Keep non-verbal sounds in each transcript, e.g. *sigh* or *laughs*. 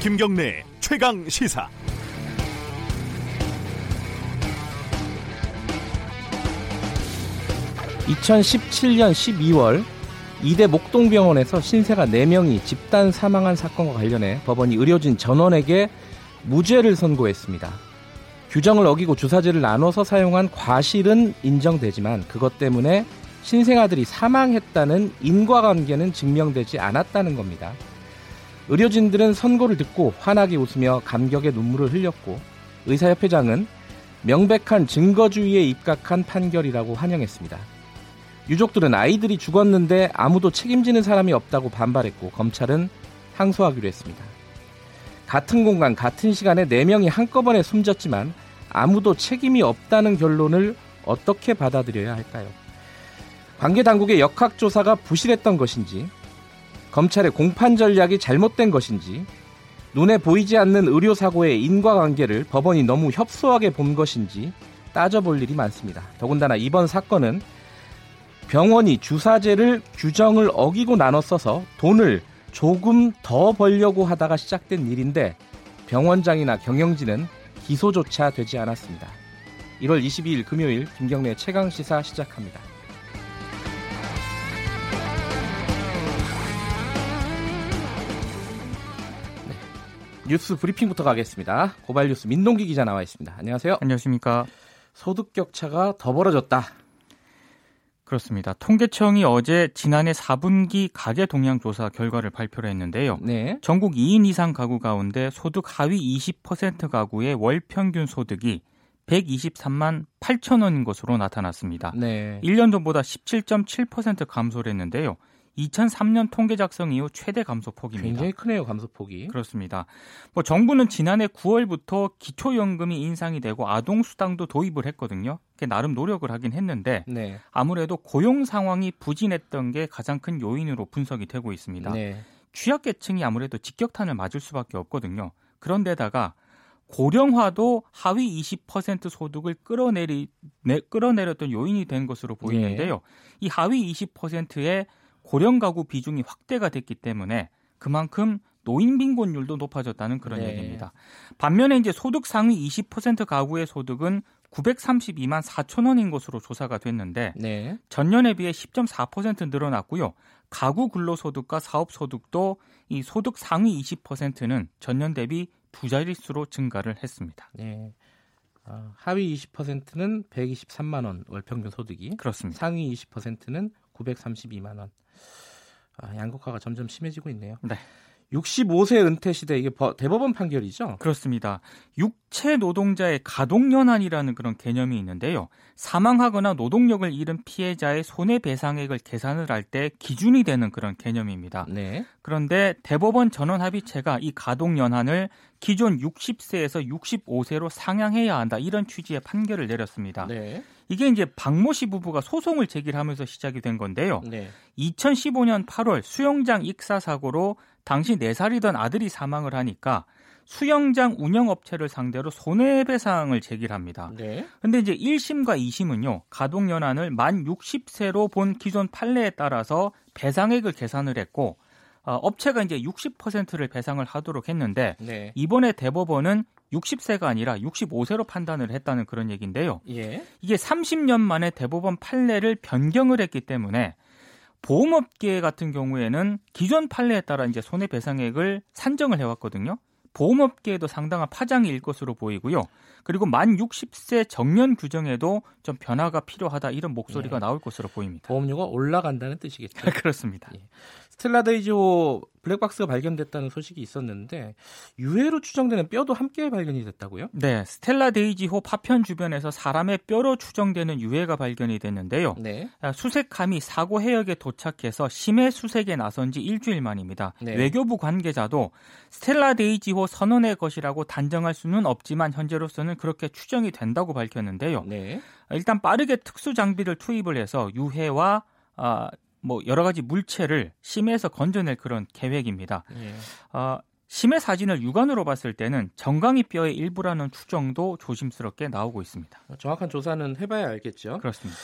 김경래 최강 시사. (2017년 12월) 이대 목동병원에서 신세가 4명이 집단 사망한 사건과 관련해 법원이 의료진 전원에게 무죄를 선고했습니다. 규정을 어기고 주사제를 나눠서 사용한 과실은 인정되지만 그것 때문에 신생아들이 사망했다는 인과관계는 증명되지 않았다는 겁니다. 의료진들은 선고를 듣고 환하게 웃으며 감격의 눈물을 흘렸고 의사협회장은 명백한 증거주의에 입각한 판결이라고 환영했습니다. 유족들은 아이들이 죽었는데 아무도 책임지는 사람이 없다고 반발했고 검찰은 항소하기로 했습니다. 같은 공간, 같은 시간에 4명이 한꺼번에 숨졌지만 아무도 책임이 없다는 결론을 어떻게 받아들여야 할까요? 관계 당국의 역학조사가 부실했던 것인지, 검찰의 공판 전략이 잘못된 것인지, 눈에 보이지 않는 의료사고의 인과관계를 법원이 너무 협소하게 본 것인지 따져볼 일이 많습니다. 더군다나 이번 사건은 병원이 주사제를 규정을 어기고 나눠 써서 돈을 조금 더 벌려고 하다가 시작된 일인데 병원장이나 경영진은 기소조차 되지 않았습니다. 1월 22일 금요일 김경래 최강 시사 시작합니다. 네. 뉴스 브리핑부터 가겠습니다. 고발 뉴스 민동기 기자 나와 있습니다. 안녕하세요. 안녕하십니까. 소득 격차가 더 벌어졌다. 그렇습니다. 통계청이 어제 지난해 4분기 가계 동향 조사 결과를 발표를 했는데요. 네. 전국 2인 이상 가구 가운데 소득 하위 20% 가구의 월 평균 소득이 123만 8천 원인 것으로 나타났습니다. 네. 1년 전보다 17.7% 감소를 했는데요. 2003년 통계 작성 이후 최대 감소폭입니다. 굉장히 크네요, 감소폭이. 그렇습니다. 뭐 정부는 지난해 9월부터 기초연금이 인상이 되고 아동수당도 도입을 했거든요. 나름 노력을 하긴 했는데 네. 아무래도 고용 상황이 부진했던 게 가장 큰 요인으로 분석이 되고 있습니다. 네. 취약계층이 아무래도 직격탄을 맞을 수밖에 없거든요. 그런데다가 고령화도 하위 20% 소득을 끌어내리 내, 끌어내렸던 요인이 된 것으로 보이는데요. 네. 이 하위 20%의 고령 가구 비중이 확대가 됐기 때문에 그만큼 노인 빈곤율도 높아졌다는 그런 네. 얘기입니다. 반면에 이제 소득 상위 20% 가구의 소득은 932만 4천 원인 것으로 조사가 됐는데 네. 전년에 비해 10.4% 늘어났고요. 가구 근로소득과 사업소득도 이 소득 상위 20%는 전년 대비 두 자릿수로 증가를 했습니다. 네. 어, 하위 20%는 123만 원 월평균 소득이 그렇습니다. 상위 20%는 932만 원. 아, 양극화가 점점 심해지고 있네요. 네. 65세 은퇴 시대 이게 버- 대법원 판결이죠? 그렇습니다. 육체 노동자의 가동연한이라는 그런 개념이 있는데요. 사망하거나 노동력을 잃은 피해자의 손해배상액을 계산을 할 때 기준이 되는 그런 개념입니다. 네. 그런데 대법원 전원 합의체가 이 가동연한을 기존 60세에서 65세로 상향해야 한다 이런 취지의 판결을 내렸습니다. 네. 이게 이제 박모 씨 부부가 소송을 제기하면서 시작이 된 건데요. 네. 2015년 8월 수영장 익사 사고로 당시 4살이던 아들이 사망을 하니까 수영장 운영업체를 상대로 손해배상을 제기를 합니다. 네. 근데 이제 1심과 2심은요, 가동연한을 만 60세로 본 기존 판례에 따라서 배상액을 계산을 했고, 어, 업체가 이제 60%를 배상을 하도록 했는데, 네. 이번에 대법원은 60세가 아니라 65세로 판단을 했다는 그런 얘기인데요. 예. 이게 30년 만에 대법원 판례를 변경을 했기 때문에 보험업계 같은 경우에는 기존 판례에 따라 이제 손해배상액을 산정을 해왔거든요. 보험업계에도 상당한 파장이 일 것으로 보이고요. 그리고 만 60세 정년 규정에도 좀 변화가 필요하다 이런 목소리가 네. 나올 것으로 보입니다. 보험료가 올라간다는 뜻이겠죠. *laughs* 그렇습니다. 예. 스텔라 데이지호 블랙박스가 발견됐다는 소식이 있었는데 유해로 추정되는 뼈도 함께 발견이 됐다고요? 네, 스텔라 데이지호 파편 주변에서 사람의 뼈로 추정되는 유해가 발견이 됐는데요. 네. 아, 수색함이 사고 해역에 도착해서 심해 수색에 나선 지 일주일 만입니다. 네. 외교부 관계자도 스텔라 데이지호 선원의 것이라고 단정할 수는 없지만 현재로서는 그렇게 추정이 된다고 밝혔는데요. 네. 일단 빠르게 특수 장비를 투입을 해서 유해와 아, 뭐 여러 가지 물체를 심해에서 건져낼 그런 계획입니다. 예. 아, 심해 사진을 육안으로 봤을 때는 정강이 뼈의 일부라는 추정도 조심스럽게 나오고 있습니다. 정확한 조사는 해봐야 알겠죠. 그렇습니다.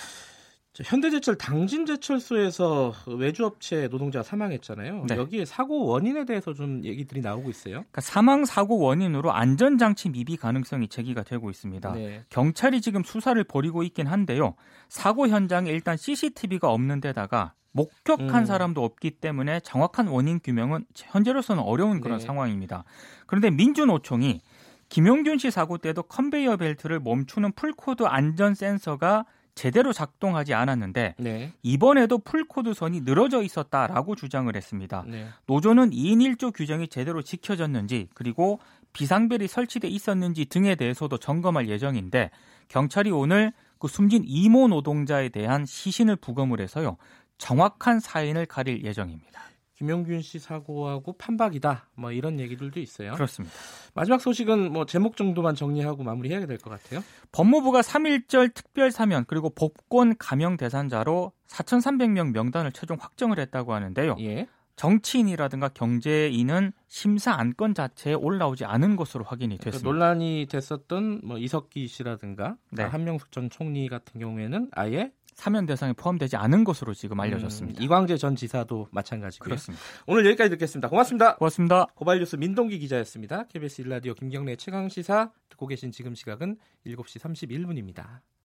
현대제철 당진제철소에서 외주업체 노동자가 사망했잖아요. 네. 여기에 사고 원인에 대해서 좀 얘기들이 나오고 있어요. 그러니까 사망 사고 원인으로 안전장치 미비 가능성이 제기가 되고 있습니다. 네. 경찰이 지금 수사를 벌이고 있긴 한데요. 사고 현장에 일단 CCTV가 없는 데다가 목격한 음. 사람도 없기 때문에 정확한 원인 규명은 현재로서는 어려운 그런 네. 상황입니다. 그런데 민주노총이 김용균 씨 사고 때도 컨베이어 벨트를 멈추는 pull cord 안전 센서가 제대로 작동하지 않았는데 네. 이번에도 pull cord 선이 늘어져 있었다라고 주장을 했습니다. 네. 노조는 2인 1조 규정이 제대로 지켜졌는지 그리고 비상벨이 설치돼 있었는지 등에 대해서도 점검할 예정인데 경찰이 오늘 그 숨진 이모 노동자에 대한 시신을 부검을 해서요 정확한 사인을 가릴 예정입니다. 김용균 씨 사고하고 판박이다. 뭐 이런 얘기들도 있어요. 그렇습니다. 마지막 소식은 뭐 제목 정도만 정리하고 마무리해야 될 것 같아요. 법무부가 3.1절 특별 사면 그리고 복권 가명 대상자로 4,300명 명단을 최종 확정을 했다고 하는데요. 예. 정치인이라든가 경제인은 심사 안건 자체에 올라오지 않은 것으로 확인이 그러니까 됐습니다. 논란이 됐었던 뭐 이석기 씨라든가 네. 한명숙 전 총리 같은 경우에는 아예 사면 대상에 포함되지 않은 것으로 지금 알려졌습니다. 음, 이광재 전 지사도 마찬가지고요. 그렇습니다. 오늘 여기까지 듣겠습니다. 고맙습니다. 고맙습니다. 고발뉴스 민동기 기자였습니다. KBS 일라디오 김경래 최강 시사 듣고 계신 지금 시각은 7시 31분입니다.